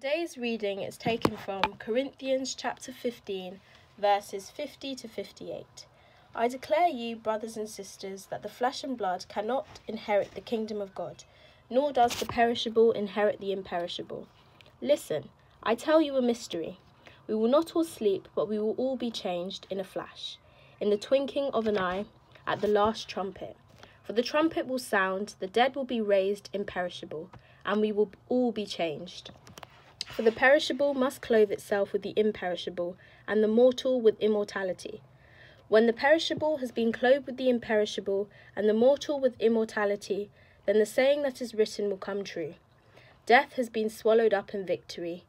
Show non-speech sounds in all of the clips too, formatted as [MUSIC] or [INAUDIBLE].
Today's reading is taken from Corinthians chapter 15, verses 50 to 58. I declare you, brothers and sisters, that the flesh and blood cannot inherit the kingdom of God, nor does the perishable inherit the imperishable. Listen, I tell you a mystery. We will not all sleep, but we will all be changed in a flash, in the twinkling of an eye, at the last trumpet. For the trumpet will sound, the dead will be raised imperishable, and we will all be changed. For the perishable must clothe itself with the imperishable, and the mortal with immortality. When the perishable has been clothed with the imperishable, and the mortal with immortality, then the saying that is written will come true Death has been swallowed up in victory.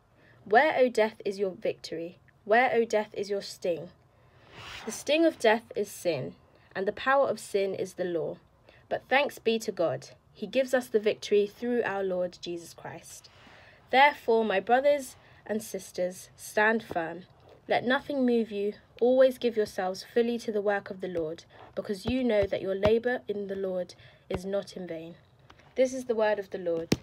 Where, O death, is your victory? Where, O death, is your sting? The sting of death is sin, and the power of sin is the law. But thanks be to God, He gives us the victory through our Lord Jesus Christ. Therefore, my brothers and sisters, stand firm. Let nothing move you. Always give yourselves fully to the work of the Lord, because you know that your labour in the Lord is not in vain. This is the word of the Lord.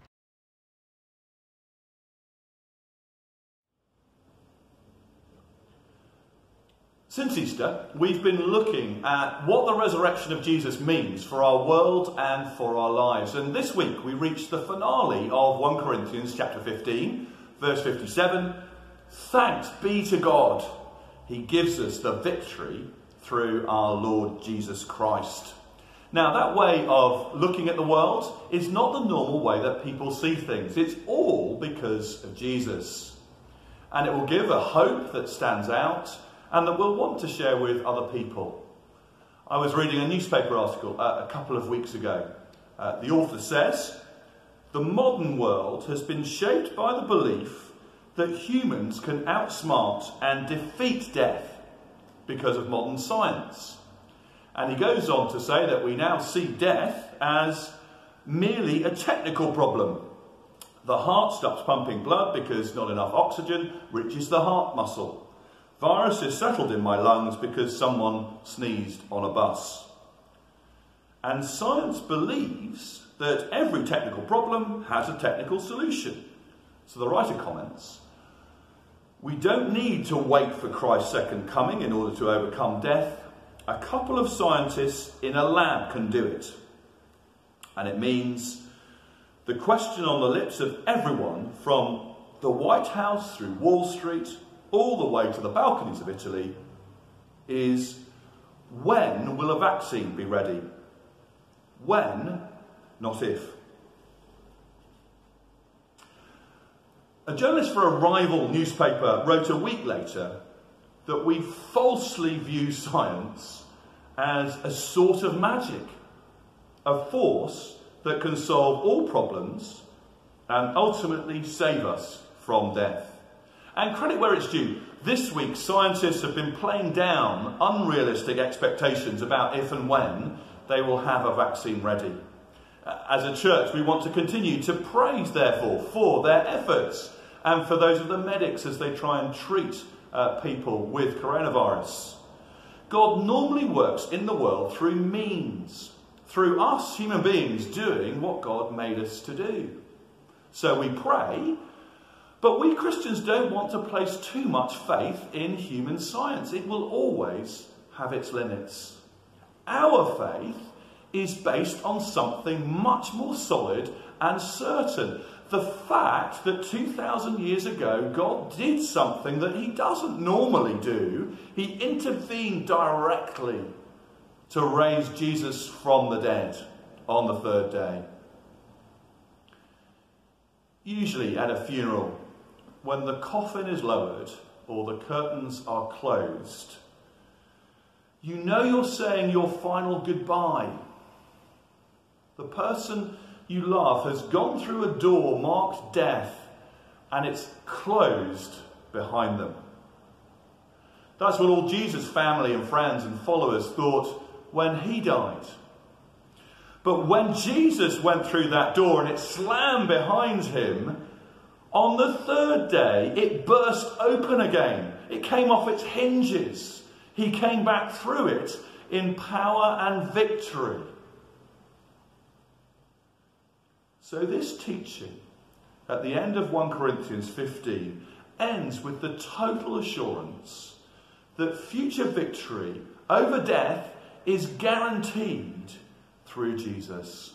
Since Easter, we've been looking at what the resurrection of Jesus means for our world and for our lives. And this week we reached the finale of 1 Corinthians chapter 15, verse 57. Thanks be to God, He gives us the victory through our Lord Jesus Christ. Now, that way of looking at the world is not the normal way that people see things. It's all because of Jesus. And it will give a hope that stands out and that we'll want to share with other people. I was reading a newspaper article uh, a couple of weeks ago. Uh, the author says, The modern world has been shaped by the belief that humans can outsmart and defeat death because of modern science. And he goes on to say that we now see death as merely a technical problem. The heart stops pumping blood because not enough oxygen reaches the heart muscle. Viruses settled in my lungs because someone sneezed on a bus. And science believes that every technical problem has a technical solution. So the writer comments We don't need to wait for Christ's second coming in order to overcome death. A couple of scientists in a lab can do it. And it means the question on the lips of everyone from the White House through Wall Street all the way to the balconies of Italy is when will a vaccine be ready? When, not if. A journalist for a rival newspaper wrote a week later that we falsely view science as a sort of magic, a force that can solve all problems and ultimately save us from death. And credit where it's due. This week, scientists have been playing down unrealistic expectations about if and when they will have a vaccine ready. As a church, we want to continue to praise, therefore, for their efforts and for those of the medics as they try and treat uh, people with coronavirus. God normally works in the world through means, through us human beings doing what God made us to do. So we pray but we Christians don't want to place too much faith in human science. It will always have its limits. Our faith is based on something much more solid and certain. The fact that 2,000 years ago God did something that he doesn't normally do, he intervened directly to raise Jesus from the dead on the third day. Usually at a funeral, when the coffin is lowered or the curtains are closed, you know you're saying your final goodbye. The person you love has gone through a door marked death and it's closed behind them. That's what all Jesus' family and friends and followers thought when he died. But when Jesus went through that door and it slammed behind him, on the third day, it burst open again. It came off its hinges. He came back through it in power and victory. So, this teaching at the end of 1 Corinthians 15 ends with the total assurance that future victory over death is guaranteed through Jesus.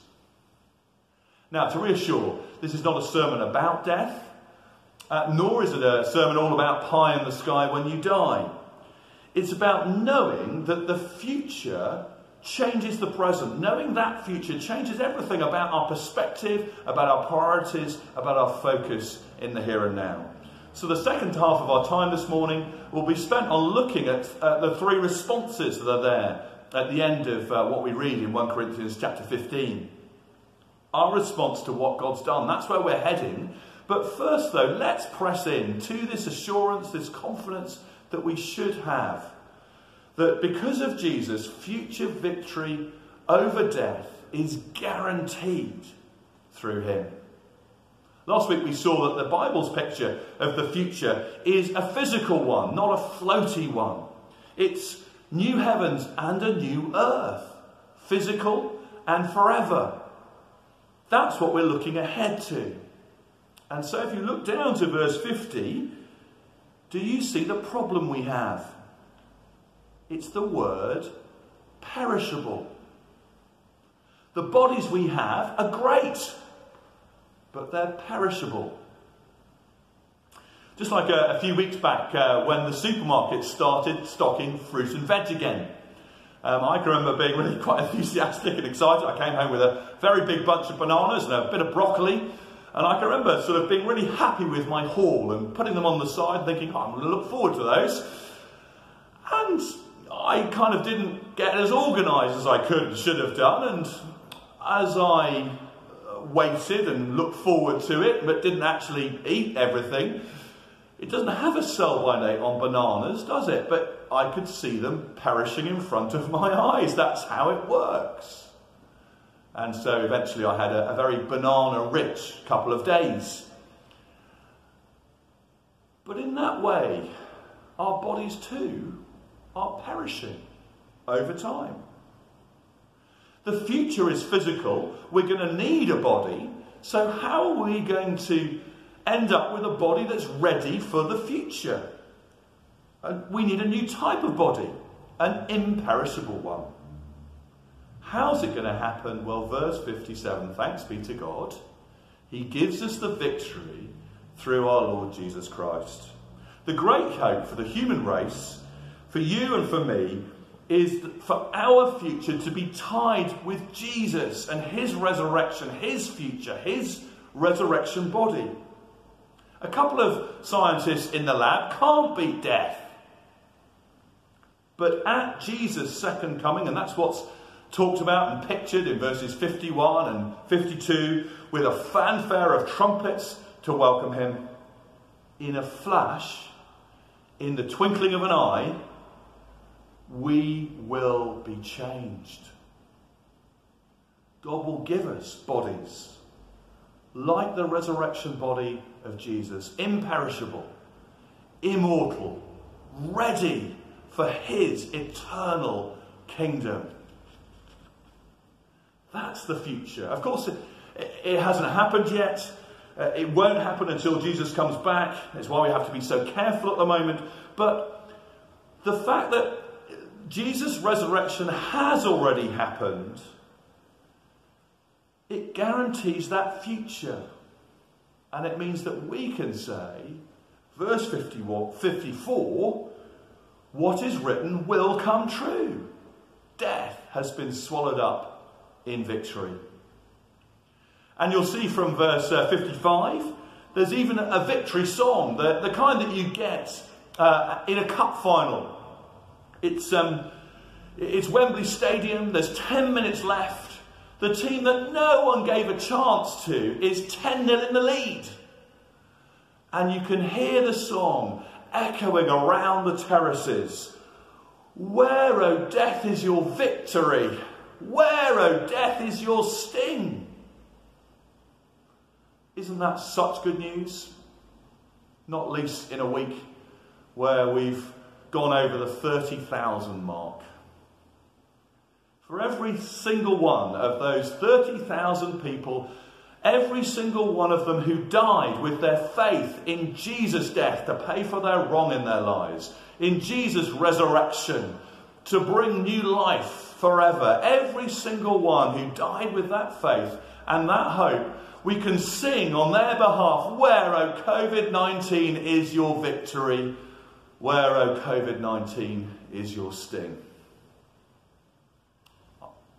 Now, to reassure, this is not a sermon about death, uh, nor is it a sermon all about pie in the sky when you die. It's about knowing that the future changes the present. Knowing that future changes everything about our perspective, about our priorities, about our focus in the here and now. So, the second half of our time this morning will be spent on looking at uh, the three responses that are there at the end of uh, what we read in 1 Corinthians chapter 15. Our response to what God's done. That's where we're heading. But first, though, let's press in to this assurance, this confidence that we should have that because of Jesus, future victory over death is guaranteed through him. Last week we saw that the Bible's picture of the future is a physical one, not a floaty one. It's new heavens and a new earth, physical and forever. That's what we're looking ahead to. And so if you look down to verse 50, do you see the problem we have? It's the word perishable. The bodies we have are great, but they're perishable. Just like a, a few weeks back uh, when the supermarket started stocking fruit and veg again. Um, I can remember being really [LAUGHS] quite enthusiastic and excited. I came home with a very big bunch of bananas and a bit of broccoli. And I can remember sort of being really happy with my haul and putting them on the side, thinking, oh, I'm going to look forward to those. And I kind of didn't get as organised as I could and should have done. And as I uh, waited and looked forward to it, but didn't actually eat everything, it doesn't have a sell by date on bananas, does it? But I could see them perishing in front of my [LAUGHS] eyes. That's how it works. And so eventually I had a, a very banana rich couple of days. But in that way, our bodies too are perishing over time. The future is physical. We're going to need a body. So, how are we going to end up with a body that's ready for the future? And we need a new type of body, an imperishable one. How's it going to happen? Well, verse 57 thanks be to God. He gives us the victory through our Lord Jesus Christ. The great hope for the human race for you and for me is for our future to be tied with Jesus and his resurrection, his future, his resurrection body. A couple of scientists in the lab can't beat death. But at Jesus' second coming, and that's what's talked about and pictured in verses 51 and 52, with a fanfare of trumpets to welcome him, in a flash, in the twinkling of an eye, we will be changed. God will give us bodies like the resurrection body of Jesus, imperishable, immortal, ready for his eternal kingdom. That's the future. Of course, it, it hasn't happened yet. Uh, it won't happen until Jesus comes back. It's why we have to be so careful at the moment. But the fact that Jesus' resurrection has already happened, it guarantees that future. And it means that we can say, verse 54, what is written will come true. Death has been swallowed up in victory. And you'll see from verse uh, 55, there's even a victory song, the, the kind that you get uh, in a cup final it's, um, it's Wembley Stadium. There's 10 minutes left. The team that no one gave a chance to is 10 0 in the lead. And you can hear the song echoing around the terraces. Where, O oh, death, is your victory? Where, O oh, death, is your sting? Isn't that such good news? Not least in a week where we've gone over the 30,000 mark. For every single one of those 30,000 people Every single one of them who died with their faith in Jesus' death to pay for their wrong in their lives, in Jesus' resurrection to bring new life forever. Every single one who died with that faith and that hope, we can sing on their behalf, Where, O COVID 19, is your victory? Where, O COVID 19, is your sting?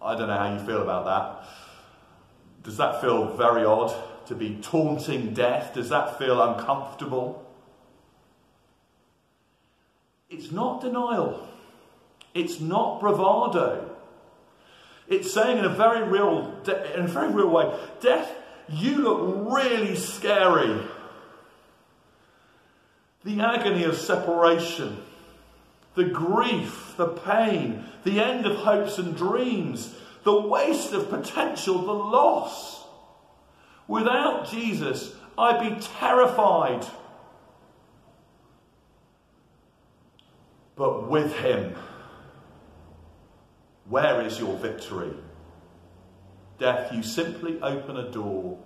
I don't know how you feel about that. Does that feel very odd to be taunting death? Does that feel uncomfortable? It's not denial. It's not bravado. It's saying in a very real, in a very real way, death, you look really scary. The agony of separation, the grief, the pain, the end of hopes and dreams, the waste of potential, the loss. Without Jesus, I'd be terrified. But with him, where is your victory? Death, you simply open a door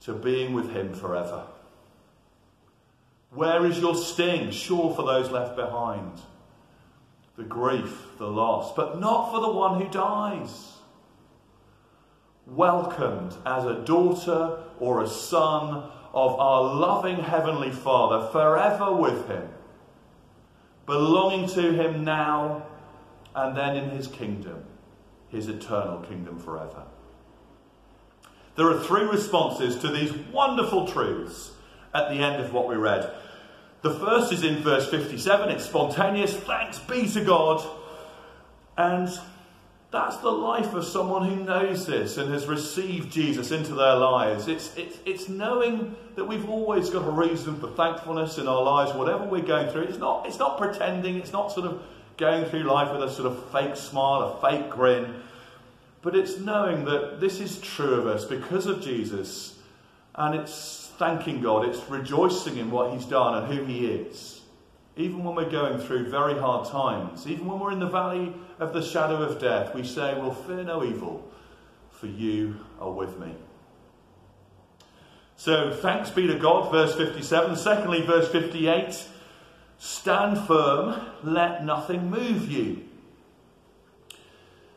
to being with him forever. Where is your sting? Sure, for those left behind. The grief, the loss, but not for the one who dies. Welcomed as a daughter or a son of our loving Heavenly Father, forever with him, belonging to him now and then in his kingdom, his eternal kingdom forever. There are three responses to these wonderful truths at the end of what we read. The first is in verse 57. It's spontaneous. Thanks be to God. And that's the life of someone who knows this and has received Jesus into their lives. It's, it's, it's knowing that we've always got a reason for thankfulness in our lives, whatever we're going through. It's not, it's not pretending, it's not sort of going through life with a sort of fake smile, a fake grin. But it's knowing that this is true of us because of Jesus. And it's thanking God, it's rejoicing in what He's done and who He is. Even when we're going through very hard times, even when we're in the valley of the shadow of death, we say, Well, fear no evil, for you are with me. So, thanks be to God, verse 57. Secondly, verse 58 stand firm, let nothing move you.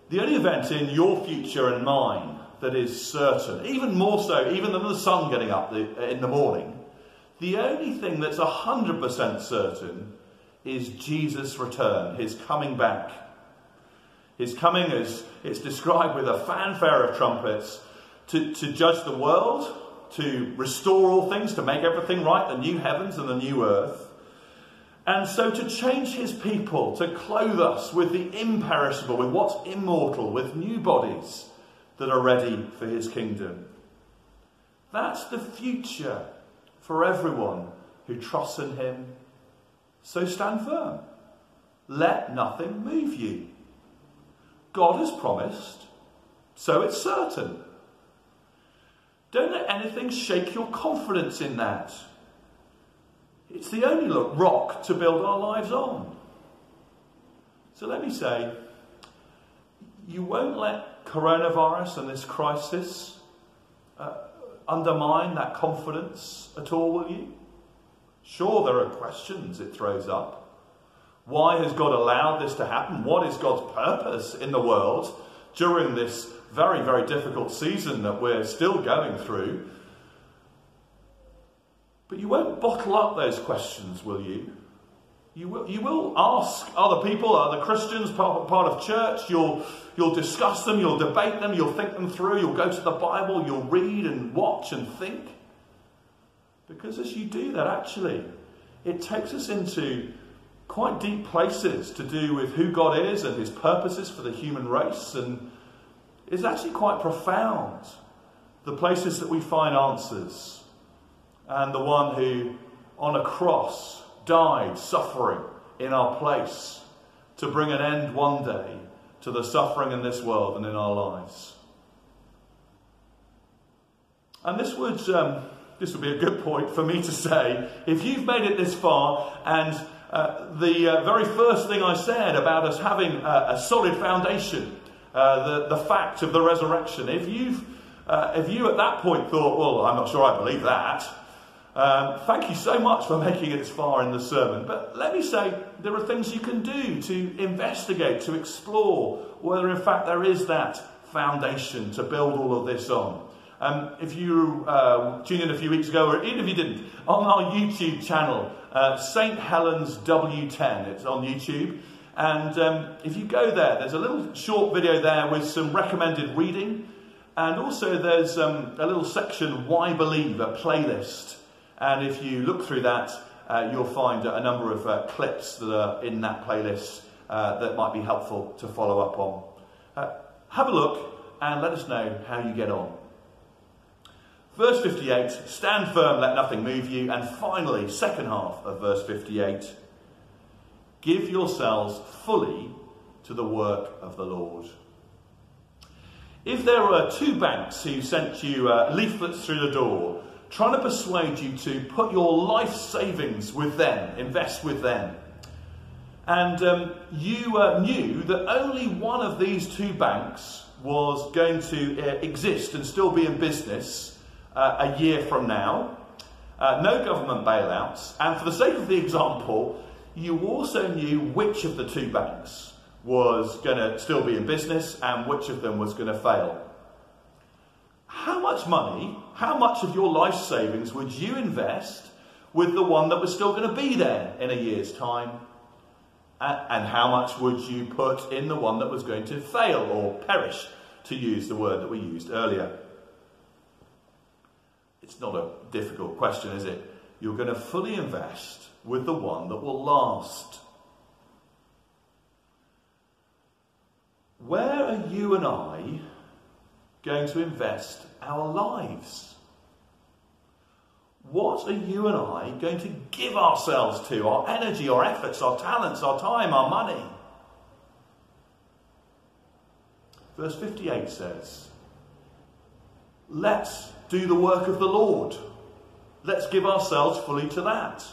The only event in your future and mine that is certain, even more so, even than the sun getting up uh, in the morning, the only thing that's 100% certain is Jesus' return, his coming back. His coming is it's described with a fanfare of trumpets to, to judge the world, to restore all things, to make everything right, the new heavens and the new earth. And so to change his people, to clothe us with the imperishable, with what's immortal, with new bodies that are ready for his kingdom. That's the future for everyone who trusts in him. So stand firm. Let nothing move you. God has promised, so it's certain. Don't let anything shake your confidence in that. It's the only rock to build our lives on. So let me say, you won't let coronavirus and this crisis uh, undermine that confidence at all, will you? Sure, there are questions it throws up. Why has God allowed this to happen? What is God's purpose in the world during this very, very difficult season that we're still going through? But you won't bottle up those questions, will you? You will, you will ask other people, other Christians, part, part of church. You'll, you'll discuss them, you'll debate them, you'll think them through, you'll go to the Bible, you'll read and watch and think. Because as you do that, actually, it takes us into quite deep places to do with who God is and his purposes for the human race. And it's actually quite profound, the places that we find answers and the one who on a cross died suffering in our place to bring an end one day to the suffering in this world and in our lives. And this would, um, this would be a good point for me to say if you've made it this far and uh, the uh, very first thing I said about us having a solid foundation, uh, the, the fact of the resurrection, if you've Uh, if you at that point thought, well, I'm not sure I believe that, um, thank you so much for making it this far in the sermon. But let me say, there are things you can do to investigate, to explore whether in fact there is that foundation to build all of this on. Um, if you uh, tuned in a few weeks ago, or even if you didn't, on our YouTube channel, uh, St. Helens W10, it's on YouTube. And um, if you go there, there's a little short video there with some recommended reading. And also there's um, a little section, Why Believe, a playlist. And if you look through that, uh, you'll find a number of uh, clips that are in that playlist uh, that might be helpful to follow up on. Uh, have a look and let us know how you get on. Verse 58 stand firm, let nothing move you. And finally, second half of verse 58 give yourselves fully to the work of the Lord. If there were two banks who sent you uh, leaflets through the door trying to persuade you to put your life savings with them, invest with them, and um, you uh, knew that only one of these two banks was going to uh, exist and still be in business uh, a year from now, uh, no government bailouts, and for the sake of the example, you also knew which of the two banks was going to still be in business and which of them was going to fail. How much money, how much of your life savings would you invest with the one that was still going to be there in a year's time? And how much would you put in the one that was going to fail or perish, to use the word that we used earlier? It's not a difficult question, is it? You're going to fully invest with the one that will last. Where are you and I going to invest our lives? What are you and I going to give ourselves to? Our energy, our efforts, our talents, our time, our money? Verse 58 says, Let's do the work of the Lord. Let's give ourselves fully to that.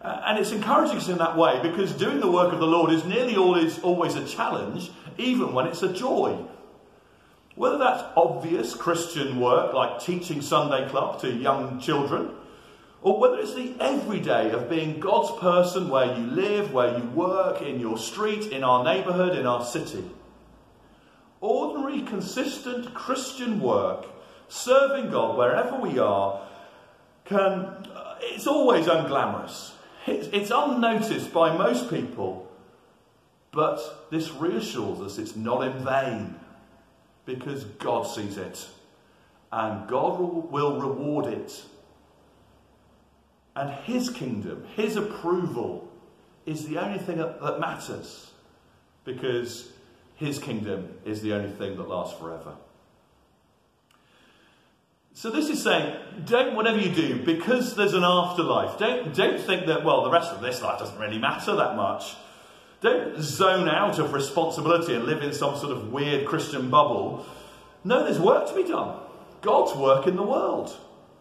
And it's encouraging us in that way because doing the work of the Lord is nearly always, always a challenge, even when it's a joy. Whether that's obvious Christian work like teaching Sunday club to young children, or whether it's the everyday of being God's person where you live, where you work, in your street, in our neighbourhood, in our city. Ordinary, consistent Christian work serving God wherever we are can, uh, it's always unglamorous. It's, it's unnoticed by most people, but this reassures us it's not in vain because God sees it and God will reward it. And His kingdom, His approval is the only thing that, matters because His kingdom is the only thing that lasts forever. So this is saying, don't whatever you do, because there's an afterlife, don't, don't think that, well, the rest of this life doesn't really matter that much. Don't zone out of responsibility and live in some sort of weird Christian bubble. No, there's work to be done. God's work in the world.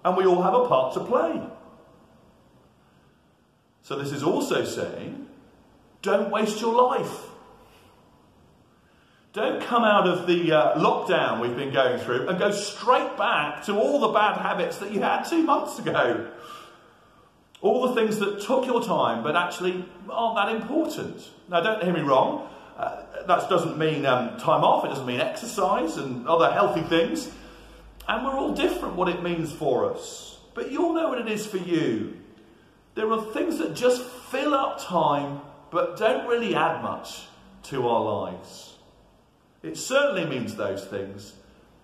And we all have a part to play. So this is also saying, don't waste your life. Don't come out of the uh, lockdown we've been going through and go straight back to all the bad habits that you had two months ago. All the things that took your time but actually aren't that important. Now, don't hear me wrong. Uh, that doesn't mean um, time off, it doesn't mean exercise and other healthy things. And we're all different what it means for us. But you'll know what it is for you. There are things that just fill up time but don't really add much to our lives. It certainly means those things,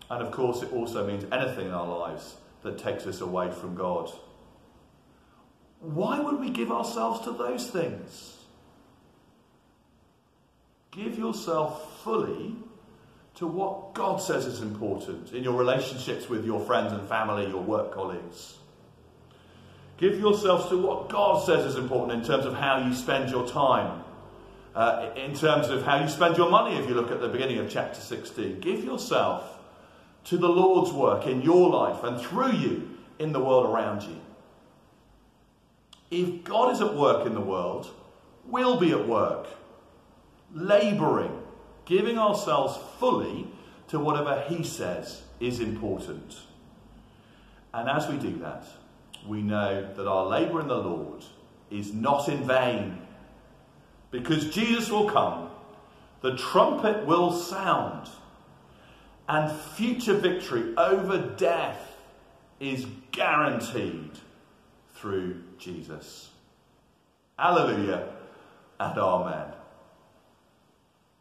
and of course, it also means anything in our lives that takes us away from God. Why would we give ourselves to those things? Give yourself fully to what God says is important in your relationships with your friends and family, your work colleagues. Give yourselves to what God says is important in terms of how you spend your time uh, in terms of how you spend your money, if you look at the beginning of chapter 16. Give yourself to the Lord's work in your life and through you in the world around you. If God is at work in the world, we'll be at work, labouring, giving ourselves fully to whatever He says is important. And as we do that, we know that our labour in the Lord is not in vain. Because Jesus will come, the trumpet will sound, and future victory over death is guaranteed through Jesus. Alleluia and Amen.